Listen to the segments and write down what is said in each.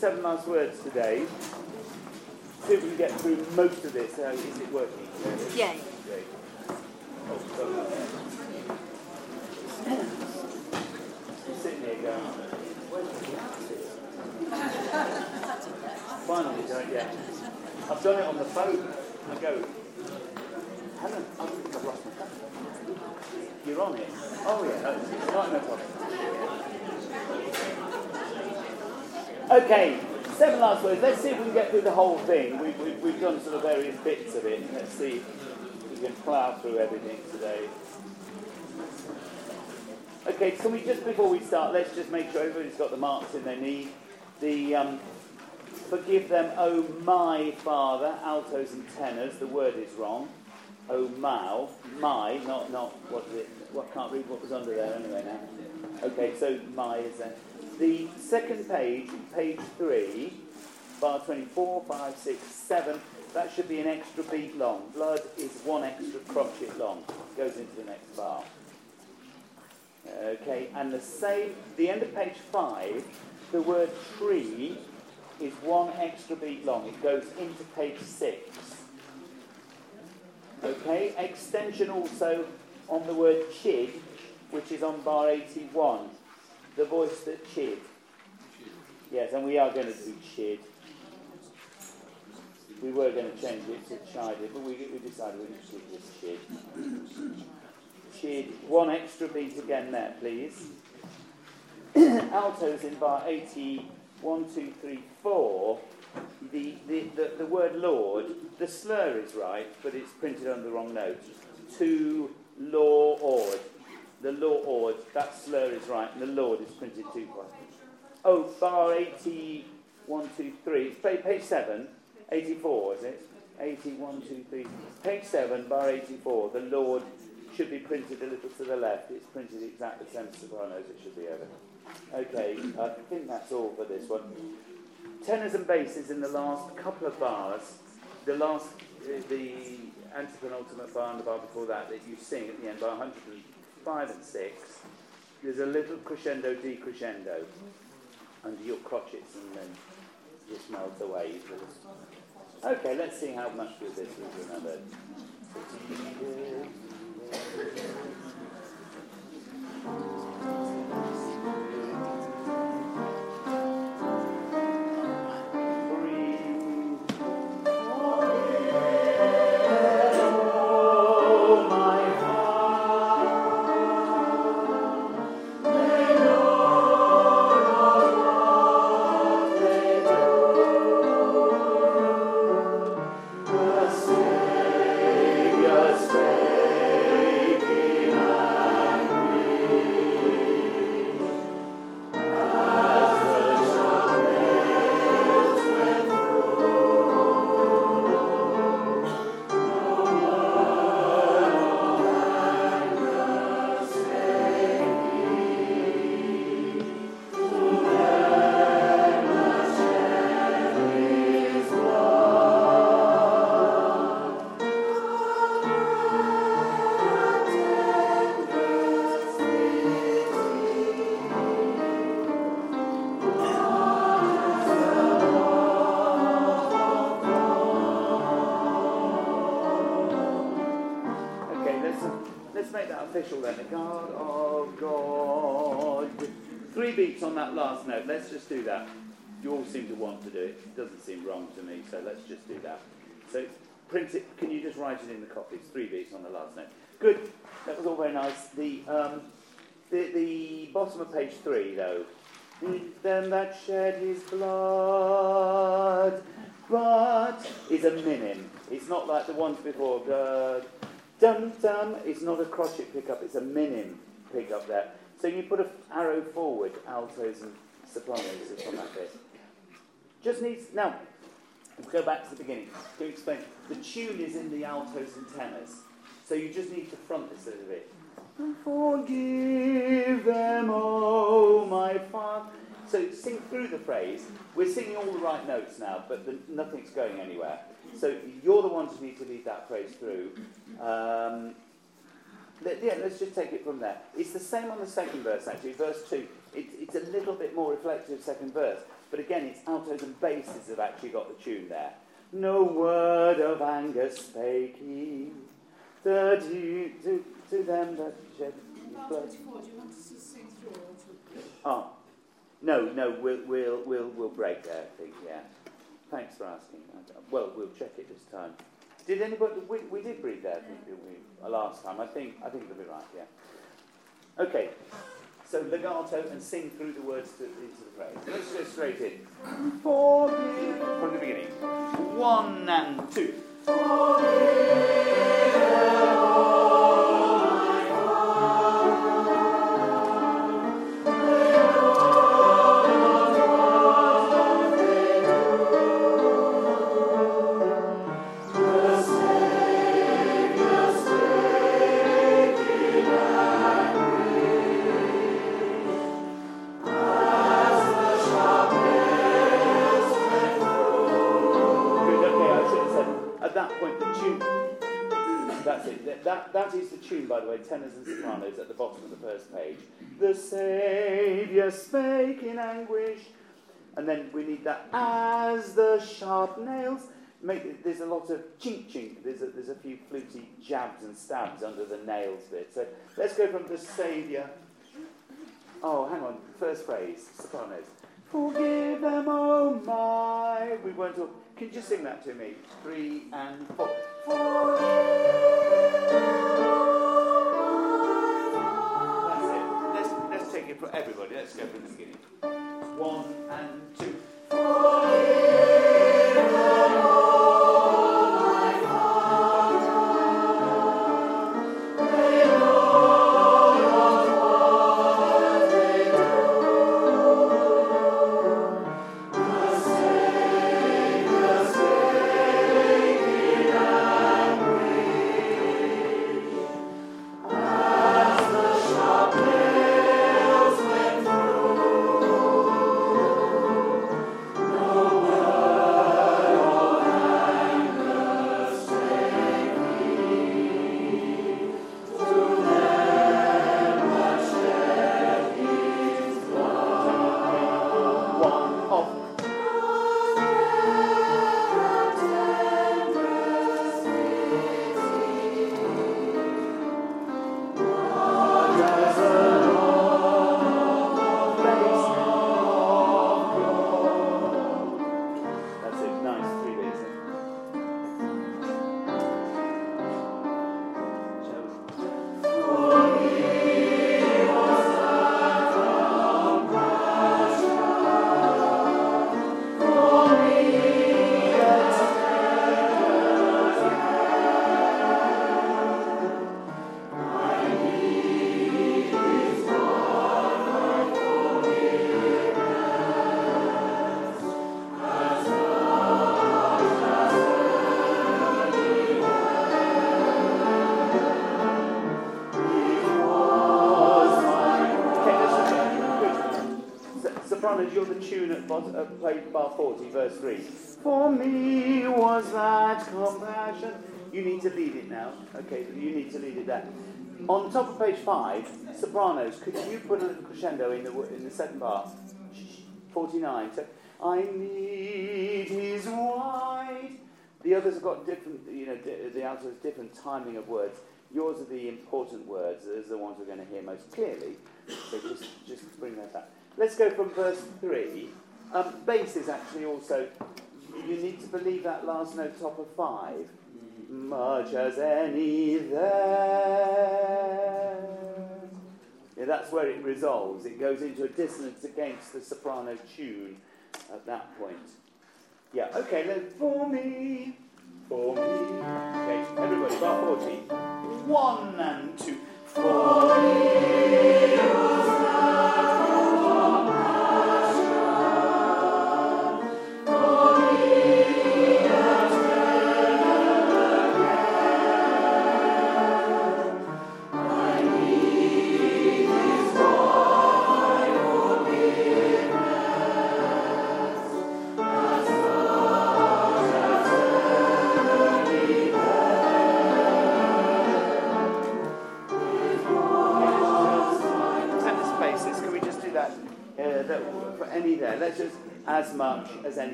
seven last words today. See if we can get through most of this. Uh, is it working? Yeah. Great. Oh, sorry. Sitting here going, where's the glasses? Finally, don't yeah. I've done it on the phone. I go, Helen, I think I've lost my phone. You're on it. Oh yeah, no, it's not no problem. Okay, seven last words. Let's see if we can get through the whole thing. We, we, we've done sort of various bits of it. Let's see if we can plough through everything today. Okay, can we just before we start, let's just make sure everybody's got the marks in their knee. The um, forgive them, oh my father, altos and tenors. The word is wrong. Oh my, my, not not what is it? What can't read what was under there anyway now. Okay, so my is there. The second page, page three, bar 24, 5, 6, 7, that should be an extra beat long. Blood is one extra crotchet long. Goes into the next bar. Okay, and the same, the end of page 5, the word tree is one extra beat long. It goes into page 6. Okay, extension also on the word chid, which is on bar 81 the voice that chid. Yes, and we are going to do chid. We were going to change it to chided, but we, we decided we'd just keep this chid. Chid. One extra beat again there, please. Altos in bar 80, 1, 2, 3, 4. The, the, the, the word Lord, the slur is right, but it's printed on the wrong note. To Lord Lord, that slur is right, and the Lord is printed too far. Oh, bar 81, 2, 3. It's page, page 7, 84, is it? 81, 2, 3. Page 7, bar 84. The Lord should be printed a little to the left. It's printed exactly the same Sopranos. It should be over. Okay, I think that's all for this one. Tenors and basses in the last couple of bars. The last, the antepenultimate bar and the bar before that that you sing at the end, bar 100 5 and 6, there's a little crescendo decrescendo under your crotchets and then just melts away. Okay, let's see how much of this is remembered. official then. The God of God. Three beats on that last note. Let's just do that. You all seem to want to do it. It doesn't seem wrong to me, so let's just do that. So print it. Can you just write it in the copies? Three beats on the last note. Good. That was all very nice. The um, the, the bottom of page three, though. Them that shed his blood, but is a minim. It's not like the ones before. Dum dum is not a crotchet pickup, it's a minim pickup there. So you put an arrow forward, altos and sopranos on that bit. Just needs, now, go back to the beginning to explain. The tune is in the altos and tenors. So you just need to front this a little bit. Forgive them, oh my Father. So sing through the phrase. We're singing all the right notes now, but the, nothing's going anywhere. So you're the ones who need to lead that phrase through. Um, let, yeah, let's just take it from there. It's the same on the second verse, actually. Verse 2, it, it's a little bit more reflective second verse. But again, it's altos and basses have actually got the tune there. No word of anger spake he to, to, to them that shed blood. do you want us to sing through or to... Oh, no, no, we'll, we'll, we'll, we'll break there, I think, yeah. Thanks for asking. Uh, well, we'll check it this time. Did anybody, we, we did breathe didn't we, uh, last time? I think, I think it'll be right, yeah. Okay, so legato and sing through the words to, into the phrase. Let's go straight in. From the beginning. One and two. Tenors and sopranos at the bottom of the first page. The Saviour spake in anguish. And then we need that as the sharp nails. Make, there's a lot of chink chink. There's a, there's a few fluty jabs and stabs under the nails bit. So let's go from the Saviour. Oh, hang on. First phrase, sopranos. Forgive them, oh my. We weren't all. Can you sing that to me? Three and four. Forgive. Everybody. Let's go from the beginning. One and two. Played bar 40, verse 3. For me was that compassion. You need to lead it now. Okay, you need to lead it there. On top of page 5, sopranos, could you put a little crescendo in the, in the second bar? 49. So, I need his white. The others have got different, you know, the alto has different timing of words. Yours are the important words, those are the ones we're going to hear most clearly. So just, just bring that back. Let's go from verse 3 um, bass is actually also, you need to believe that last note top of five. Much as any there. Yeah, that's where it resolves. It goes into a dissonance against the soprano tune at that point. Yeah, okay, then for me, for me. Okay, everybody, bar 40. One and two. For me,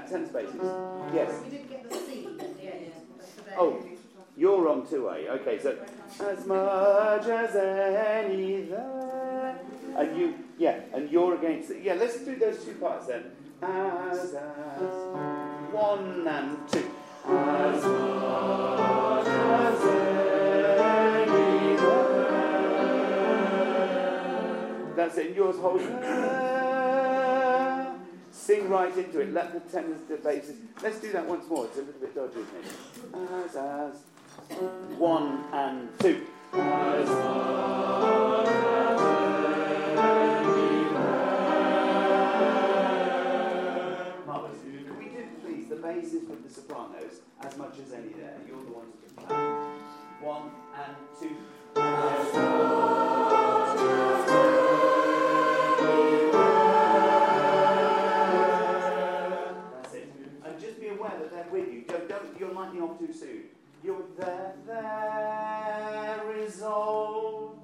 can we just sing that? Ten spaces. Yes. We didn't get the C at the end. Oh, you're wrong too, are you? Okay, so as much as any there. And you, yeah, and you're against it. Yeah, let's do those two parts then. As, as, one and two. As much as any there. That's it. And yours holds. Sing right into it. Let the tenors, the basses. Let's do that once more. It's a little bit dodgy, isn't it? As, as. One and two. As Marvellous. Can we do, please, the basses with the sopranos as much as any there? You're the ones to plan. One and two. That's You're there, there, resolve.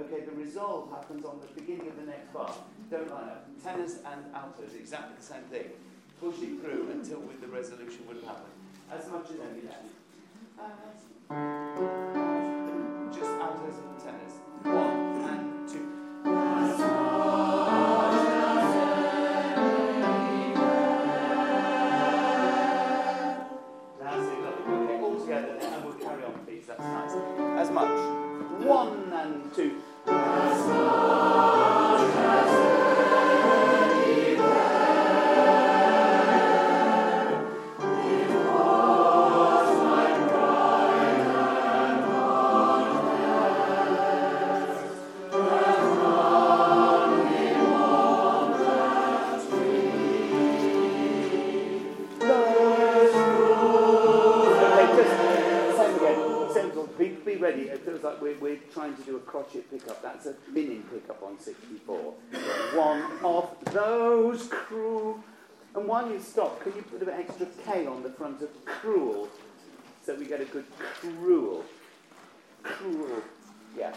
Okay, the resolve happens on the beginning of the next bar. Don't line up. Tenors and altos, exactly the same thing. Push it through until with the resolution would happen. As much as any left. Just altos and tenors. One and we'll carry on, please. That's nice. As much. One and two. So we get a good cruel? Cruel. Yeah.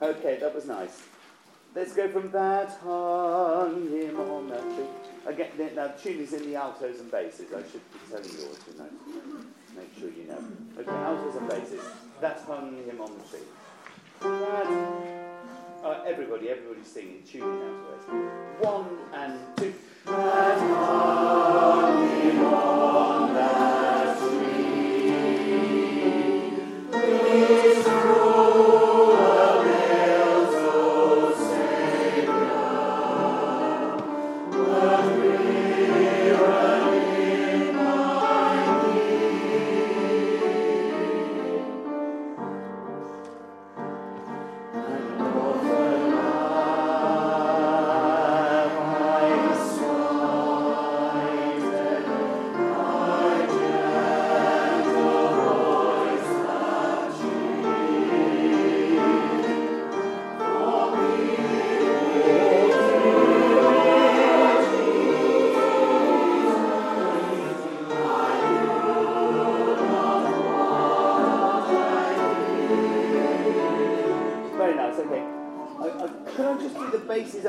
Okay, that was nice. Let's go from that hung him on that tree. Again, now the tune is in the altos and basses. I should be telling you all to know. Make sure you know. Okay, altos and basses. That's hung him on the tree. That, uh, everybody, everybody singing, tuning out to. One and two. That hung him on that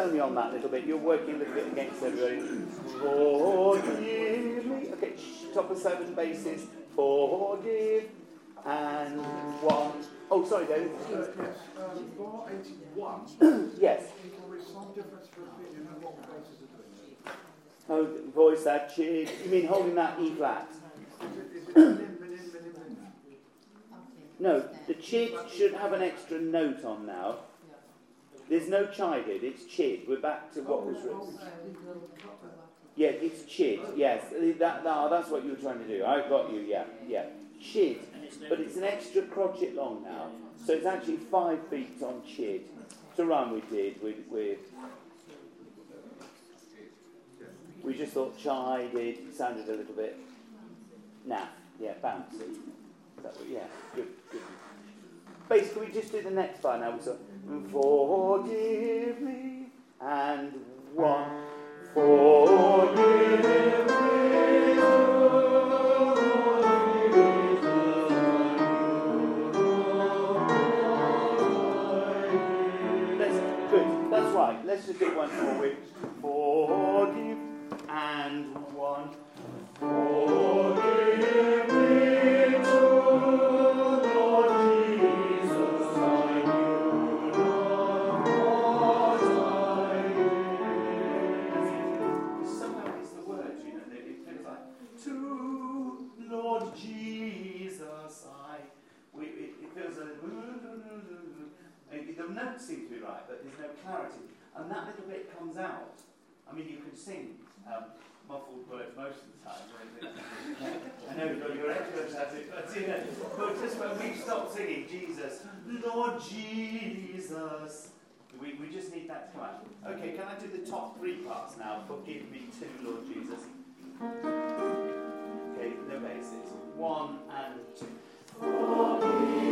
do me on that little bit? You're working a little bit against everybody. Forgive me. Okay, shh, top of seven basses. Forgive. And one. Oh, sorry, David. Yes, um, bar 81, Yes. there is some difference for opinion on what the basses Oh, voice that cheek. You mean holding that E flat? No, the chid should have an extra note on now. There's no chided, it's chid. We're back to what was written. Yeah, it's chid, yes. That, that, oh, that's what you were trying to do. I got you, yeah, yeah. Chid, but it's an extra crotchet long now. So it's actually five beats on chid. A run we did with, with we just thought chided sounded a little bit naff, yeah, bouncy. That yeah, good, good. Basically, we just do the next bar now. We sort Forgive me and one forgive That's good. That's right. Let's just do one more. Forgive and one. And that little bit comes out. I mean, you can sing um, muffled words most of the time. I know you've got your experts at it, but, you know, but just when we stop singing Jesus, Lord Jesus, we, we just need that to come out. Okay, can I do the top three parts now? Forgive me too, Lord Jesus. Okay, no basses. One and two. Forgive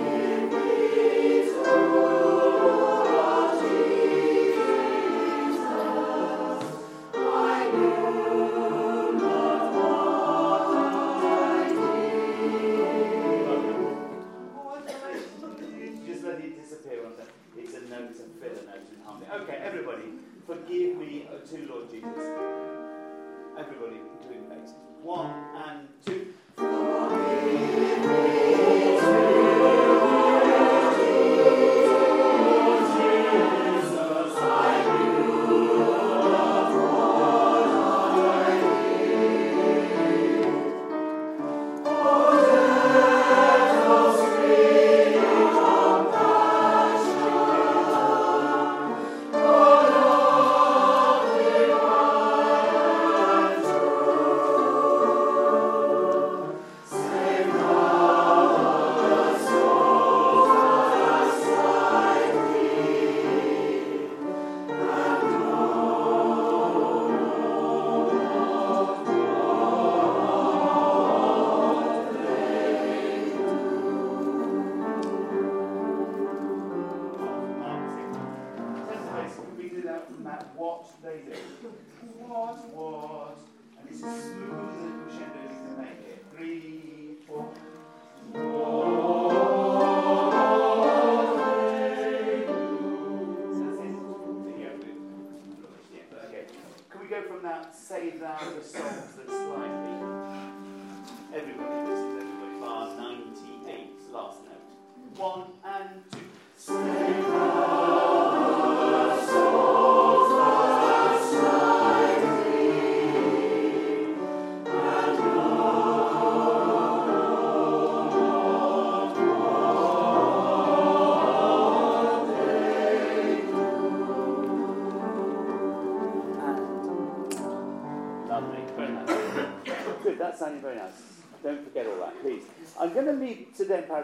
down the songs that slightly. Everybody this is everybody, bar 98, last note. One,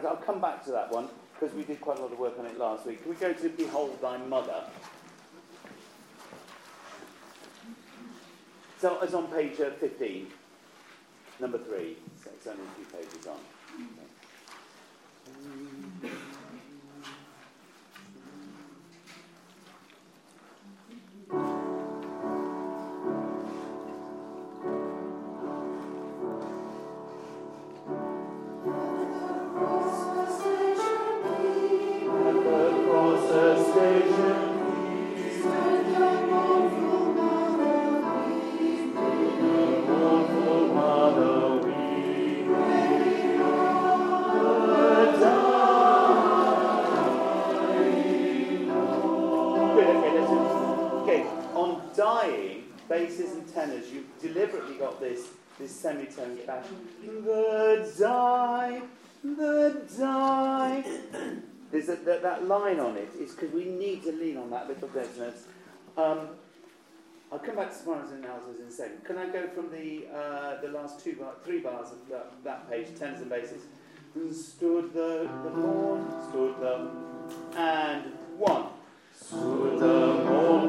I'll come back to that one because we did quite a lot of work on it last week. Can we go to Behold Thy Mother? So it's on page uh, 15, number three. So it's only a few pages on. Because we need to lean on that little business. Um, I'll come back to and altos in a second. Can I go from the uh, the last two bar, three bars of that, that page, tenors and basses? Stood the, the morn, stood the, and one. Stood the mournful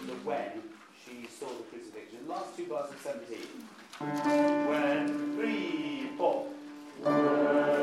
from the when she saw the crucifixion. Last two bars of 17. When, three, four. When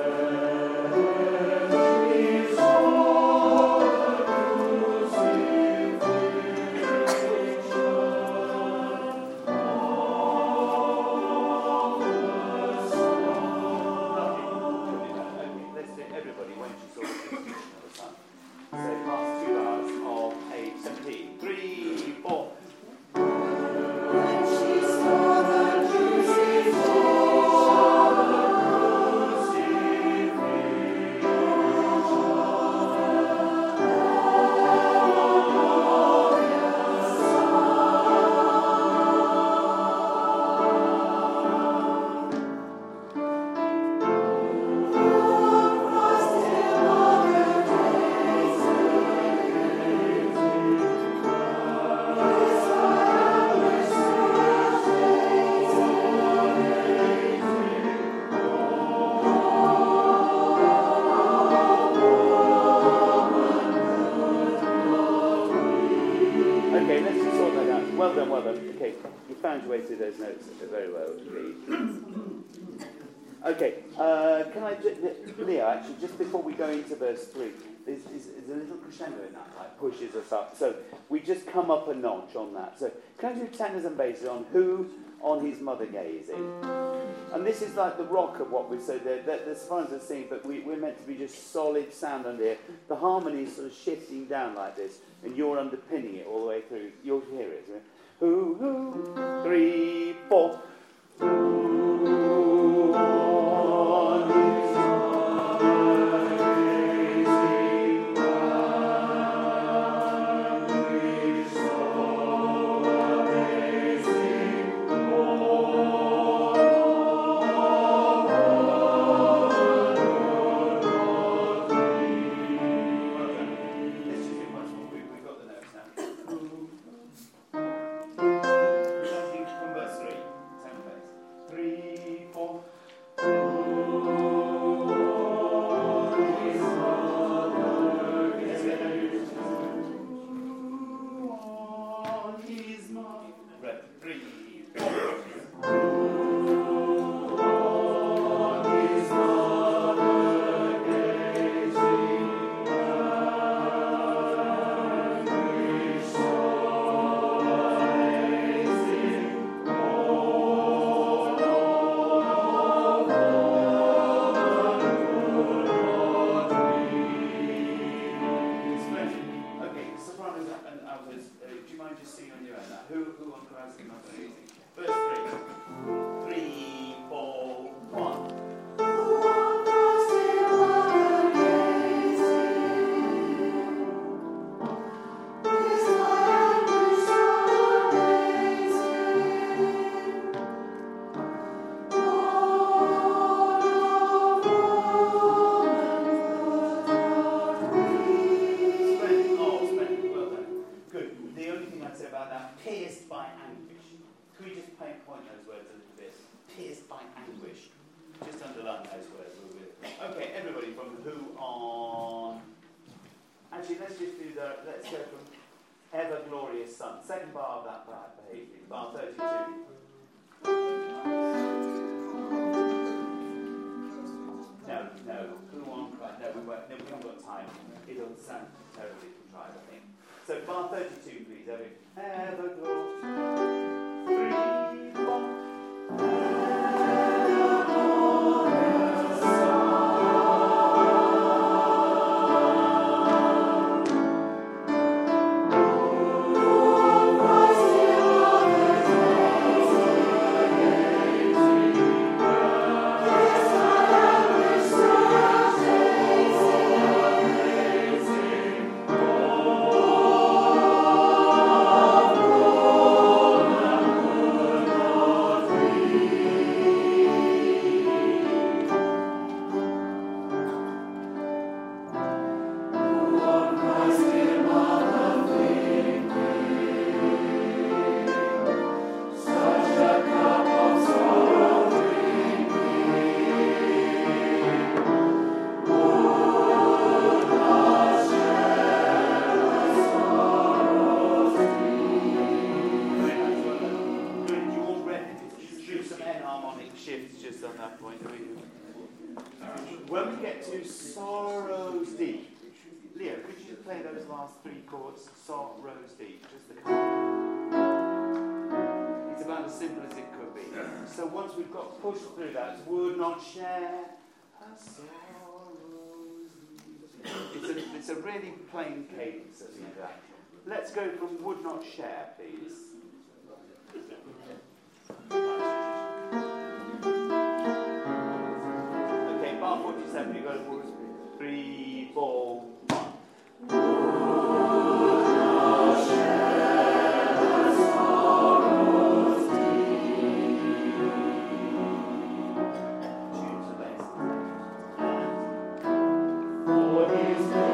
pushes us up. So we just come up a notch on that. So can I do tenors and basses on who on his mother gazing? And this is like the rock of what we say there. far as I've singing, but we, we're meant to be just solid sound under here. The harmony is sort of shifting down like this, and you're underpinning it all the way through. You'll hear it. Right? Who, three, four. Ooh, time. It'll sound terribly contrived, I think. So bar 32, For his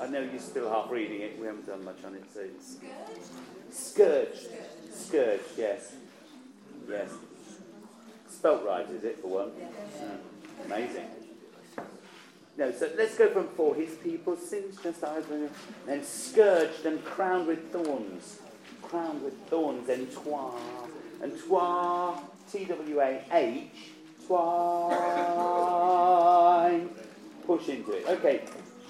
I know you're still half reading it. We haven't done much on it, so it's scourged. Scourged, yes. Yes. Spelt right, is it, for one? Mm, Amazing. No, so let's go from for his people sins just as then scourged and crowned with thorns. Crowned with thorns, and twa. And twa, T W A H, twine. Push into it. Okay,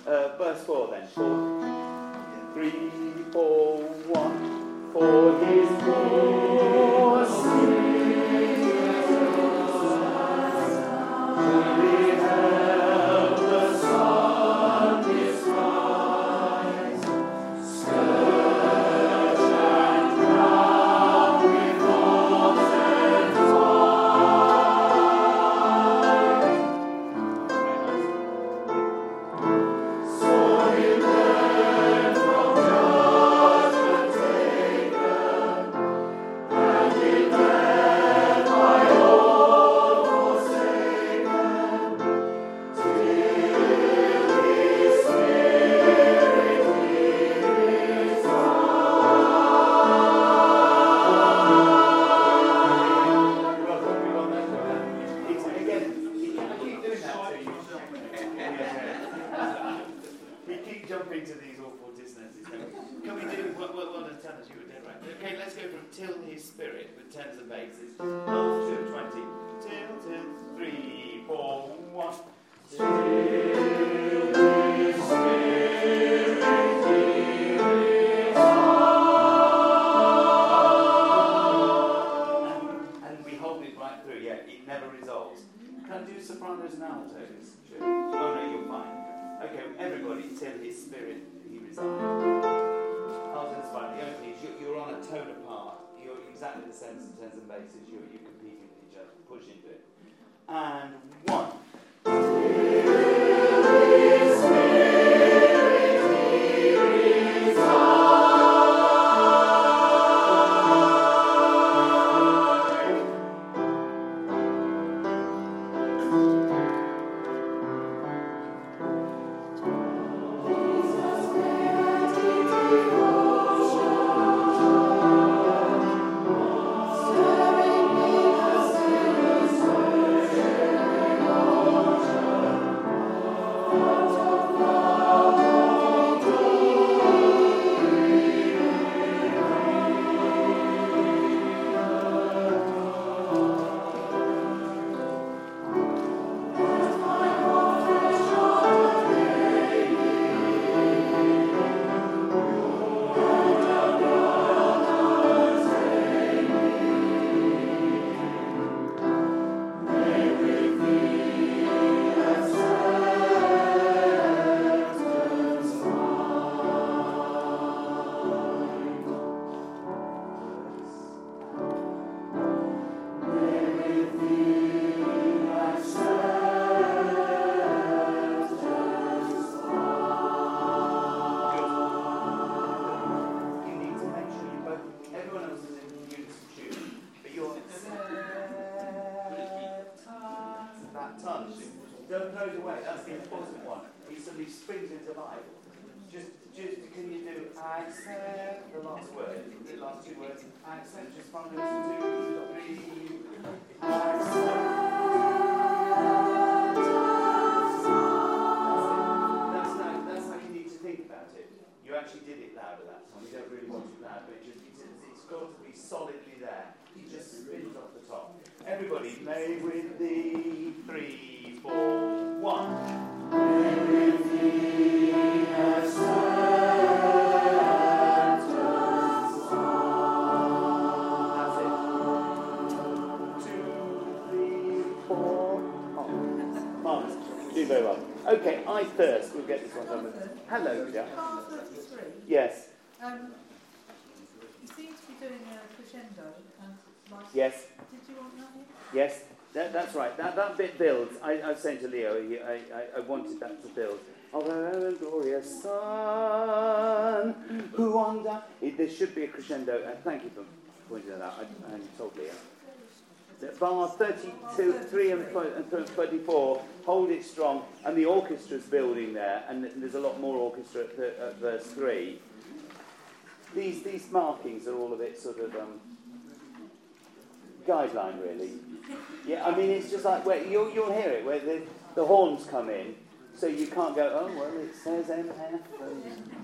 uh, verse 4 then. Four, three, four, one. For his It's, tenors you were doing right? Okay, let's go from till his spirit with tenors and basses. Two and twenty. Till, till, three, four, one. Till his spirit. Can I do sopranos and altos? Sure. Oh no, you're fine. Okay, everybody, till his spirit he resides. You're on a tone apart. You're exactly the same the tenors and basses. You're, you're competing with each other. Push into it. And one. Um, you seem to be doing a crescendo. Like, yes, Did you want that yes. That, that's right. That, that bit builds. I, I was saying to Leo, he- I, I, I wanted that to build. Of a glorious sun, who on. It, there should be a crescendo. And thank you for pointing that out. I, I told Leo. Bar 32, 3 and tw- and tw- 24, hold it strong, and the orchestra's building there, and there's a lot more orchestra at, the, at verse 3. These, these markings are all a bit sort of um, guideline, really. Yeah, I mean, it's just like, where you'll, you'll hear it, where the, the horns come in, so you can't go, oh, well, it says MF,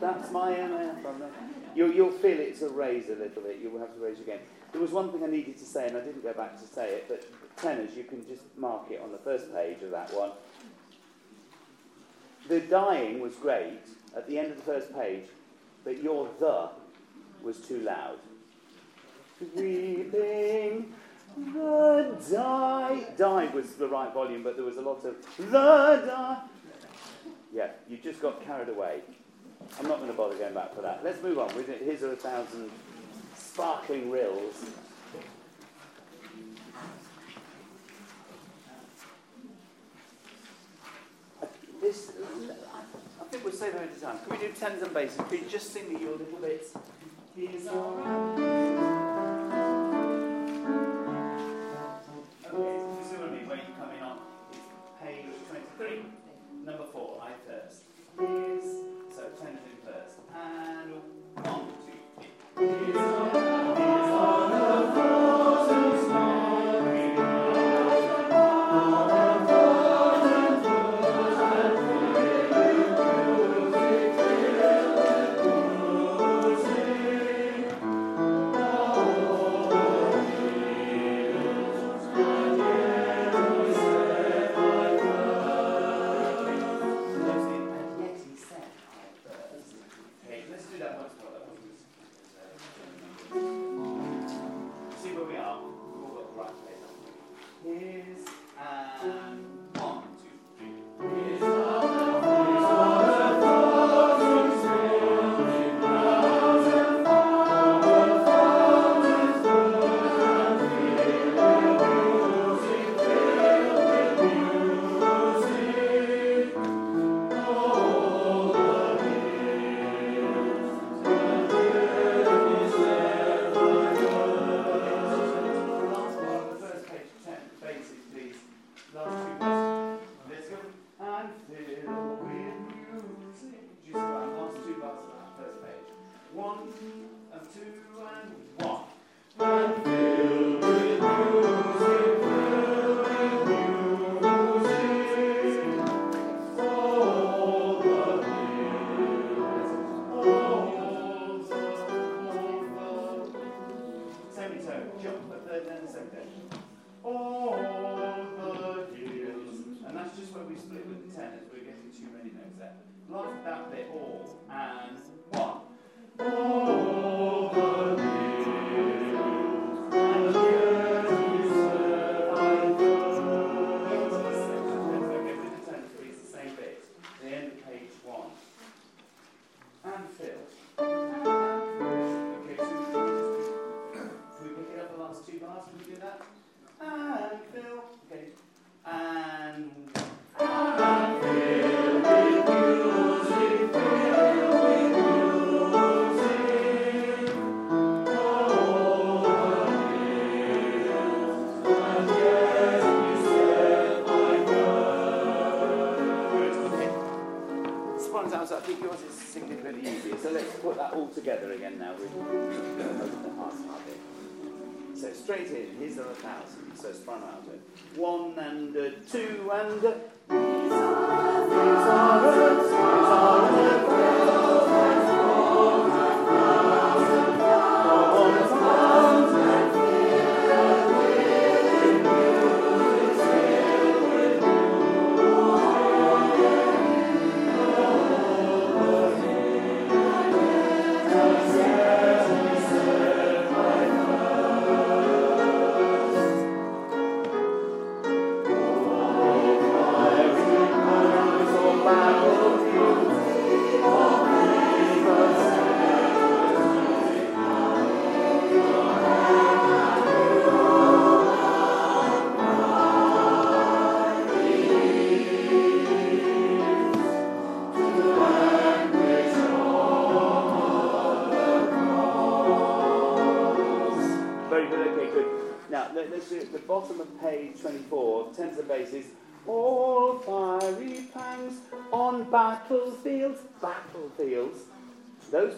that's my MF. You'll, you'll feel it to raise a little bit, you'll have to raise again. There was one thing I needed to say, and I didn't go back to say it, but tenors, you can just mark it on the first page of that one. The dying was great at the end of the first page, but your the was too loud. Weeping, the die. Die was the right volume, but there was a lot of the die. Yeah, you just got carried away. I'm not going to bother going back for that. Let's move on. With it. Here's a thousand sparkling rills. This, I think we'll say that at a time. Can we do tens and basses? Can you just sing me your little bits? Your Okay, is page 23, number 4, I first. So tens in first. And on,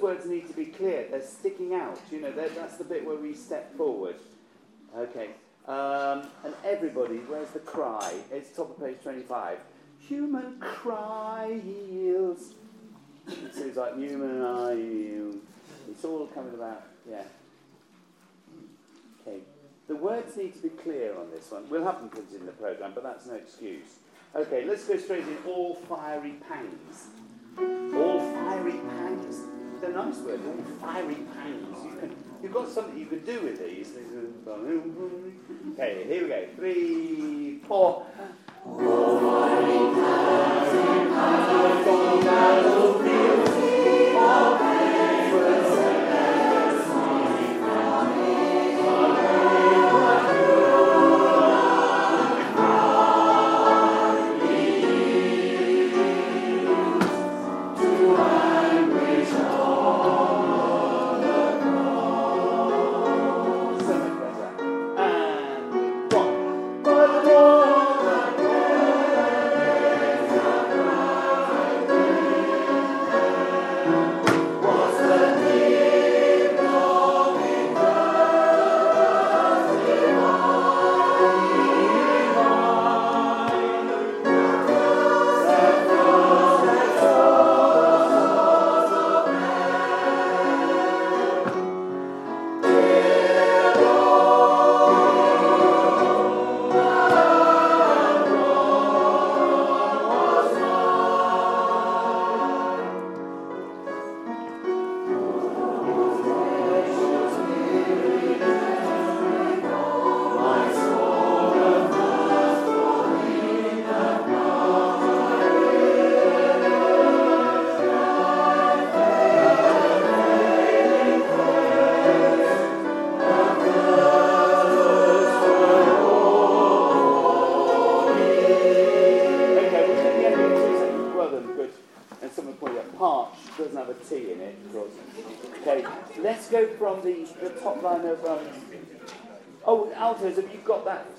words need to be clear. They're sticking out. You know, that's the bit where we step forward. Okay. Um, and everybody, where's the cry? It's top of page 25. Human cry heals. It seems like human eye heals. It's all coming about, yeah. Okay. The words need to be clear on this one. We'll have them printed in the programme, but that's no excuse. Okay, let's go straight in. All fiery pangs. All fiery pangs they're nice words, all fiery pangs. You can, you've got something you could do with these. Okay, here we go. Three, four.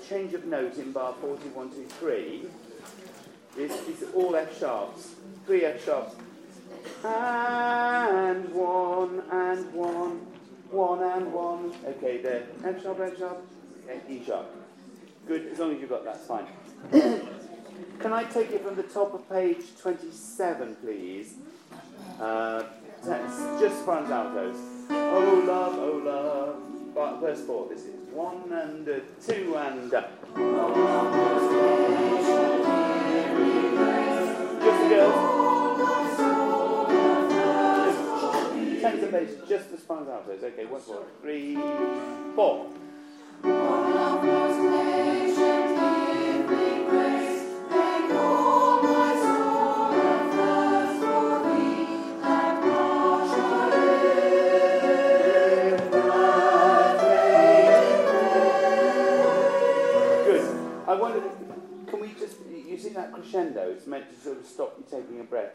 Change of note in bar 4123 is, is all F sharps, three F sharps, and one, and one, one and one. Okay, there. F sharp, F sharp, E sharp. Good, as long as you've got that, fine. Can I take it from the top of page 27, please? Uh, just front altos. Oh love, oh love. But verse 4, this is one and two and a. Just girls. Tens and bass, just the spines altos. Okay, one, four, three, four.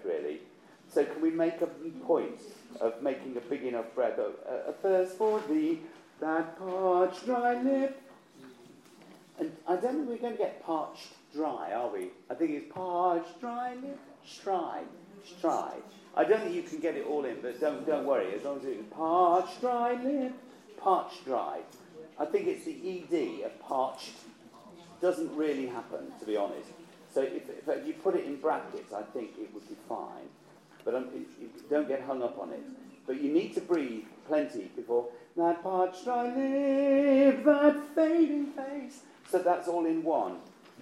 Really. So can we make a point of making a big enough bread? A, uh, a thirst for thee, that parched dry lip. And I don't think we're going to get parched dry, are we? I think it's parched dry lip, Just try. I don't think you can get it all in, but don't don't worry. As long as it's parched dry lip, parched dry. I think it's the ed of parched doesn't really happen, to be honest. So if, if you put it in brackets, I think it would be fine. But um, it, it, don't get hung up on it. But you need to breathe plenty before that parched dry lip, that fading face. So that's all in one.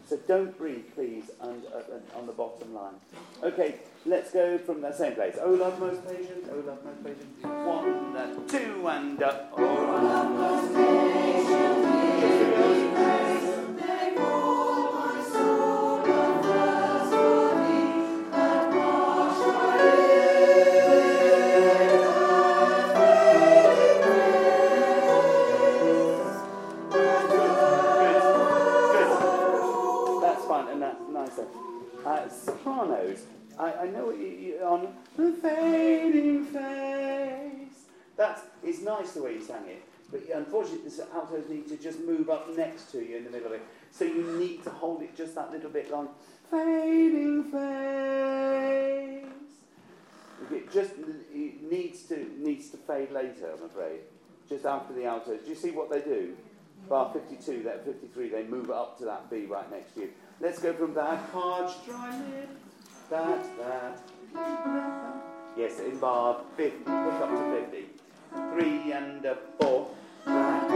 So don't breathe, please, and, uh, on the bottom line. Okay, let's go from the same place. Oh, love most patient, oh, love most patient. One, and two, and up. Oh, love most patient. On the fading face. That's it's nice the way you sang it, but unfortunately the altos need to just move up next to you in the middle of it. So you need to hold it just that little bit long. Fading face. It just it needs to needs to fade later, I'm afraid. Just after the altos. Do you see what they do? Bar 52, that 53, they move up to that B right next to you. Let's go from that parched dry lip, that, that, Yes, in bar 50, pick up to 50. Three and a four. That.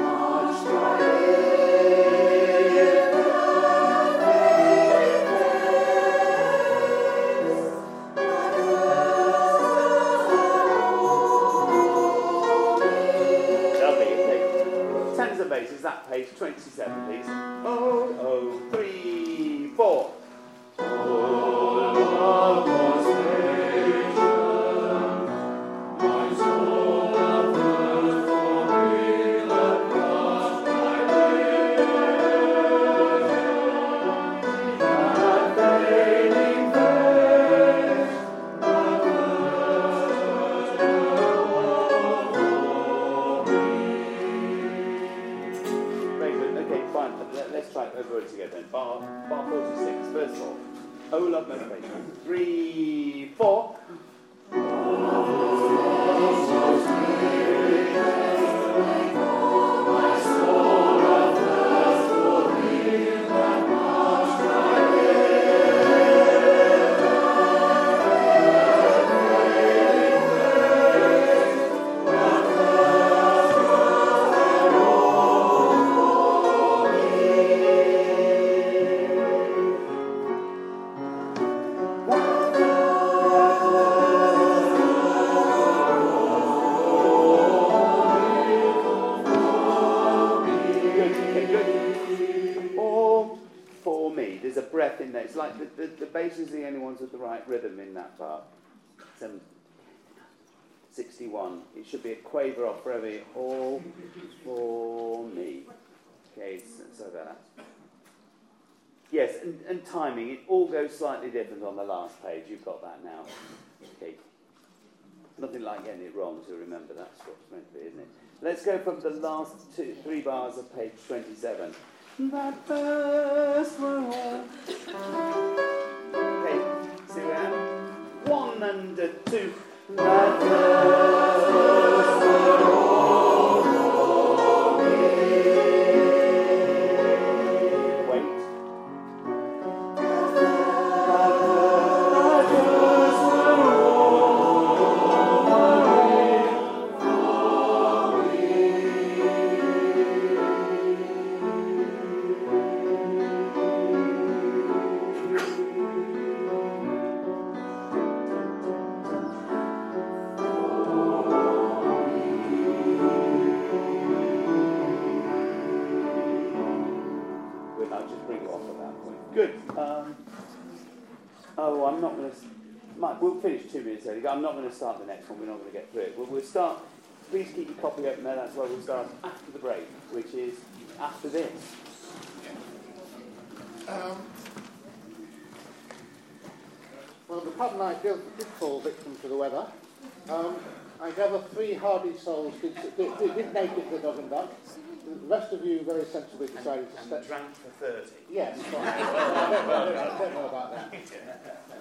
Tenor bass is that page 27, please. Oh, oh, slightly different on the last page. You've got that now. Okay. Nothing like getting it wrong to remember that's what's meant to be, isn't it? Let's go from the last two, three bars of page 27. That first one. Okay, see where? One and a two. I'm not going to start the next one, we're not going to get through it. We'll, we'll start, please keep your copy open there, that's where we'll start after the break, which is after this. Um, well, the pub night did, did fall victim to the weather. Um, I gather three hardy souls did, did, did, did make it the dog and duck. The rest of you very sensibly decided to step. drank for 30. Yes, I, don't know, I, don't I don't know about that.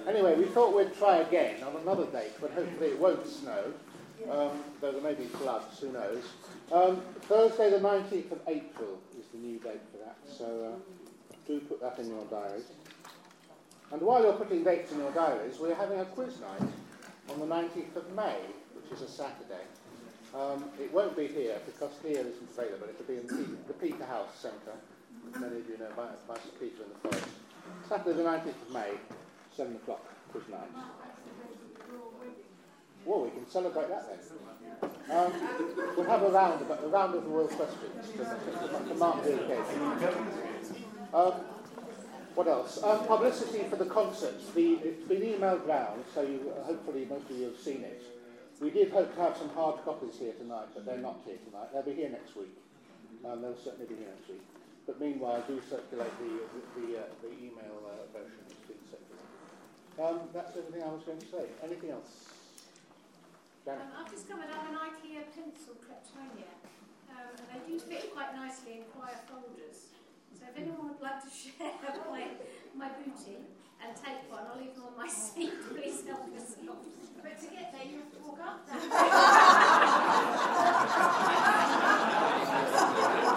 Anyway, we thought we'd try again on another date but hopefully it won't snow, um, though there may be floods, who knows. Um, Thursday the 19th of April is the new date for that, so uh, do put that in your diaries. And while you're putting dates in your diaries, we're having a quiz night on the 19th of May, which is a Saturday. Um, it won't be here because here isn't available. It'll be in the, Peter House Centre. Many of you know by, by St Peter in the Forest. Saturday the 19th of May, 7 o'clock, quiz night. Well, we can celebrate that then. Um, we'll have a round, of, a round of royal questions to, mark the occasion. Um, what else? Um, publicity for the concerts. The, it's been emailed round, so you, hopefully most of you have seen it. We did hope to have some hard copies here tonight, but they're not here tonight. They'll be here next week. Um, they'll certainly be here next week. But meanwhile, do circulate the, the, the, uh, the email uh, version that's been. Um, that's everything I was going to say. Anything else? Um, I've discovered I'm an IKEA pencil kleptomania, um, and they do fit quite nicely in choir folders. So if anyone would like to share my, my booty and take one, I'll leave them on my seat. Please help yourself. But to get there, you have to walk up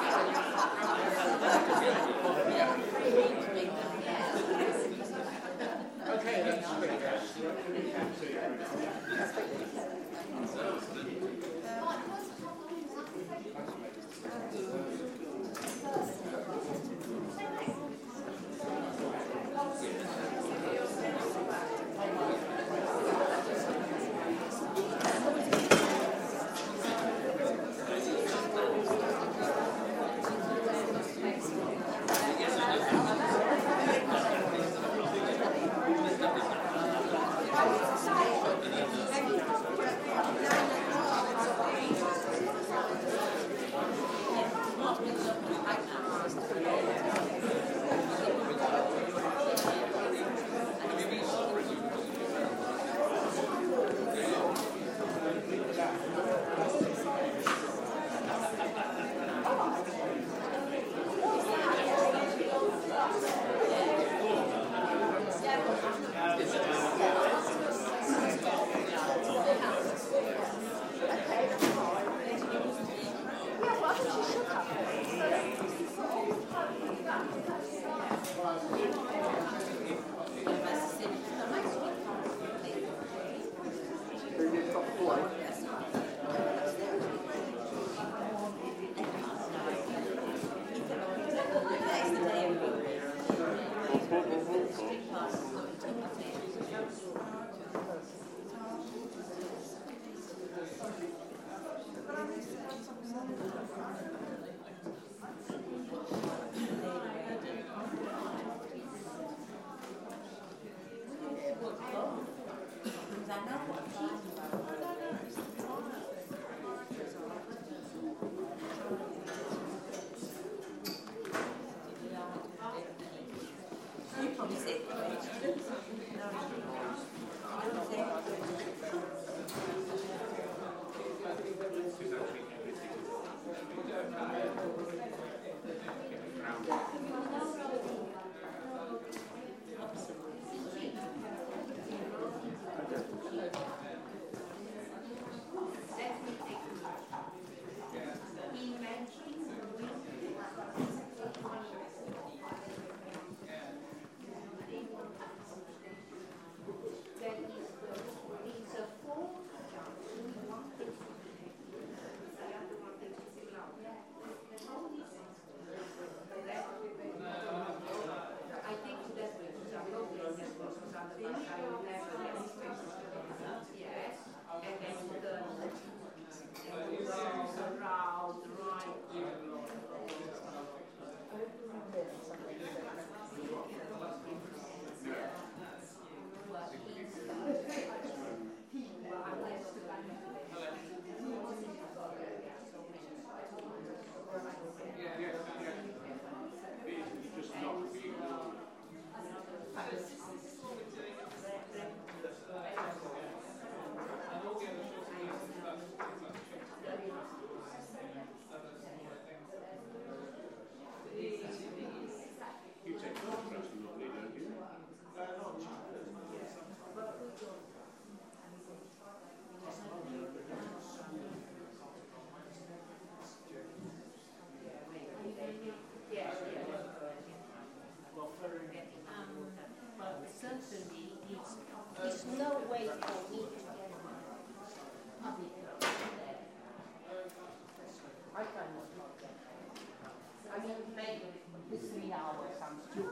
The three hours still.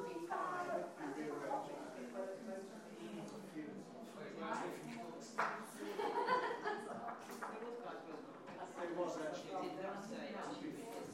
It was actually.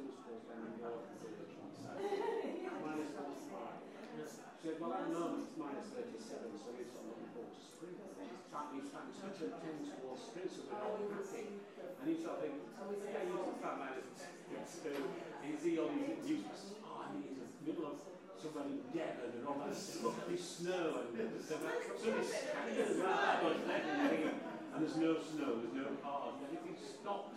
seamstress we all minus She said, well, at the moment it's minus 37, so it's not looking forward to spring. A tend towards spring, so they're happy. And you start thinking, yeah, you talk about minus yes, uh, you see all these in the middle of and all that snow and standing around and there's no snow, there's no cars, everything stops.